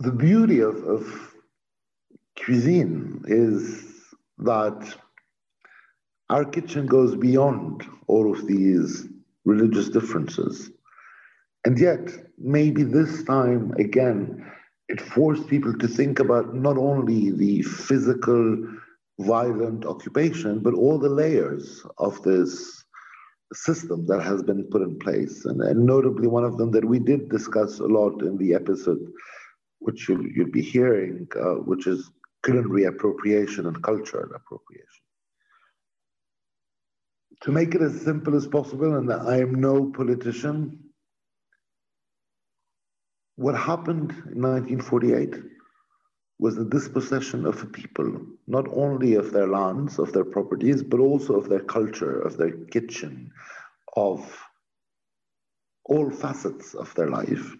the beauty of, of cuisine is that our kitchen goes beyond all of these religious differences. And yet, maybe this time again, it forced people to think about not only the physical, violent occupation, but all the layers of this system that has been put in place. And, and notably, one of them that we did discuss a lot in the episode, which you'll, you'll be hearing, uh, which is culinary appropriation and cultural appropriation. To make it as simple as possible, and I am no politician, what happened in 1948 was the dispossession of a people, not only of their lands, of their properties, but also of their culture, of their kitchen, of all facets of their life.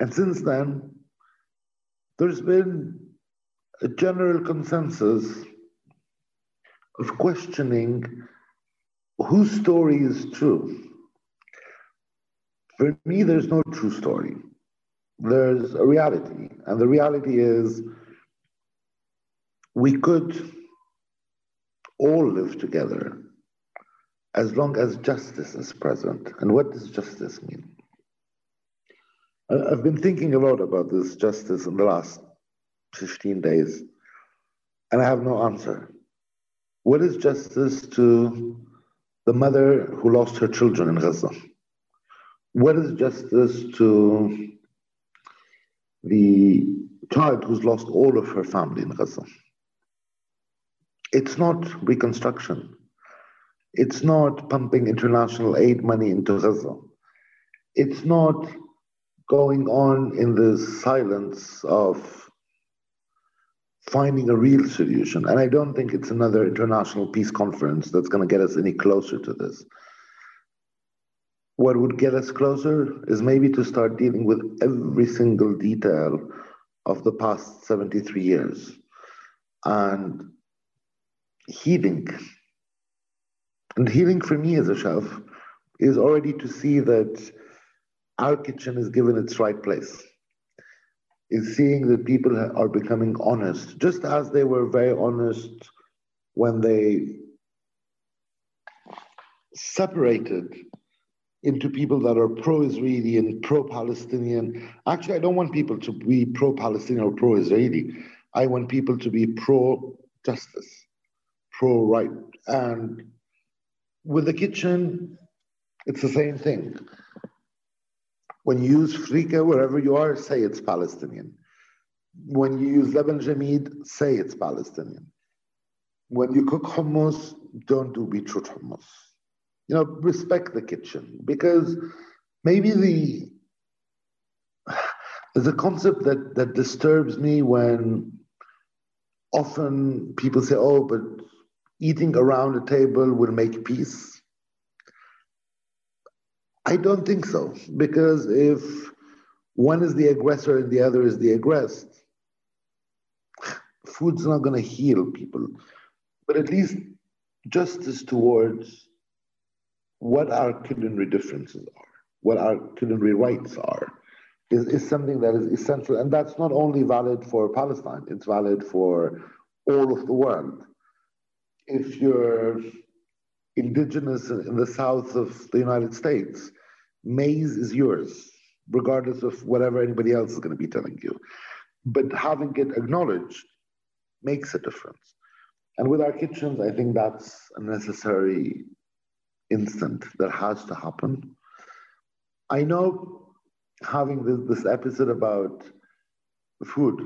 And since then, there's been a general consensus of questioning whose story is true. For me, there's no true story. There's a reality, and the reality is we could all live together as long as justice is present. And what does justice mean? I've been thinking a lot about this justice in the last 15 days, and I have no answer. What is justice to the mother who lost her children in Gaza? What is justice to the child who's lost all of her family in Gaza? It's not reconstruction. It's not pumping international aid money into Gaza. It's not going on in the silence of finding a real solution. And I don't think it's another international peace conference that's going to get us any closer to this. What would get us closer is maybe to start dealing with every single detail of the past 73 years and healing. And healing for me as a chef is already to see that our kitchen is given its right place is seeing that people are becoming honest, just as they were very honest when they separated into people that are pro-Israeli and pro-Palestinian. Actually, I don't want people to be pro-Palestinian or pro-Israeli. I want people to be pro-justice, pro-right. And with the kitchen, it's the same thing. When you use frika, wherever you are, say it's Palestinian. When you use leban jamid, say it's Palestinian. When you cook hummus, don't do beetroot hummus. You know, respect the kitchen because maybe the there's a concept that that disturbs me when often people say, "Oh, but eating around a table will make peace." I don't think so, because if one is the aggressor and the other is the aggressed, food's not going to heal people. But at least justice towards what our culinary differences are, what our culinary rights are, is, is something that is essential. And that's not only valid for Palestine, it's valid for all of the world. If you're indigenous in the south of the United States, maize is yours, regardless of whatever anybody else is going to be telling you. But having it acknowledged makes a difference. And with our kitchens, I think that's a necessary instant that has to happen. I know having this, this episode about food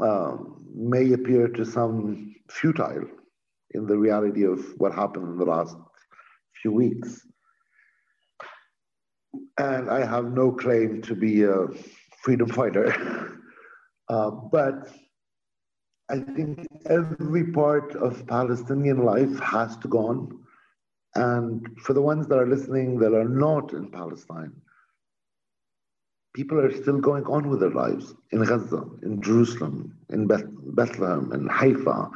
um, may appear to some futile in the reality of what happened in the last few weeks. And I have no claim to be a freedom fighter. uh, but I think every part of Palestinian life has to go on. And for the ones that are listening that are not in Palestine, people are still going on with their lives in Gaza, in Jerusalem, in Beth- Bethlehem, in Haifa,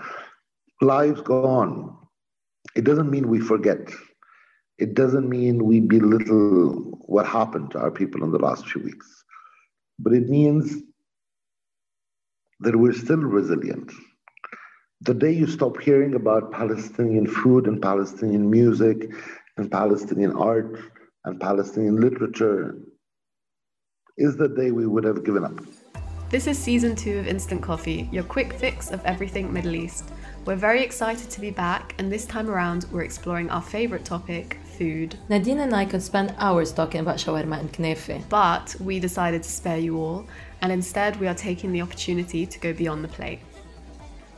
lives go on. It doesn't mean we forget. It doesn't mean we belittle what happened to our people in the last few weeks. But it means that we're still resilient. The day you stop hearing about Palestinian food and Palestinian music and Palestinian art and Palestinian literature is the day we would have given up. This is season two of Instant Coffee, your quick fix of everything Middle East. We're very excited to be back, and this time around, we're exploring our favourite topic food. Nadine and I could spend hours talking about shawarma and knefe. But we decided to spare you all, and instead, we are taking the opportunity to go beyond the plate.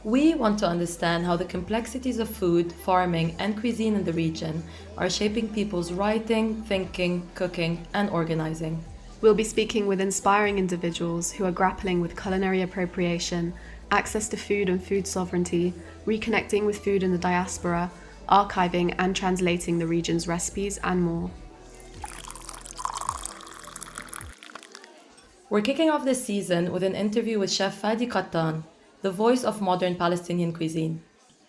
We want to understand how the complexities of food, farming, and cuisine in the region are shaping people's writing, thinking, cooking, and organizing. We'll be speaking with inspiring individuals who are grappling with culinary appropriation, access to food and food sovereignty, reconnecting with food in the diaspora, archiving and translating the region's recipes, and more. We're kicking off this season with an interview with Chef Fadi Kattan, the voice of modern Palestinian cuisine.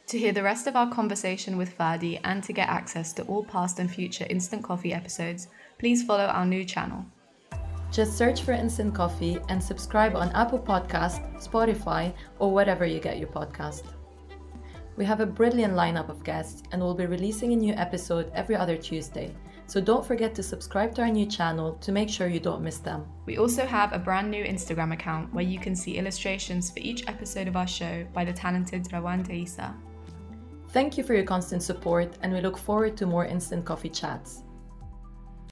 To hear the rest of our conversation with Fadi and to get access to all past and future Instant Coffee episodes, please follow our new channel. Just search for Instant Coffee and subscribe on Apple Podcast, Spotify, or wherever you get your podcast. We have a brilliant lineup of guests and we'll be releasing a new episode every other Tuesday. So don't forget to subscribe to our new channel to make sure you don't miss them. We also have a brand new Instagram account where you can see illustrations for each episode of our show by the talented Rawan Taisa. Thank you for your constant support, and we look forward to more instant coffee chats.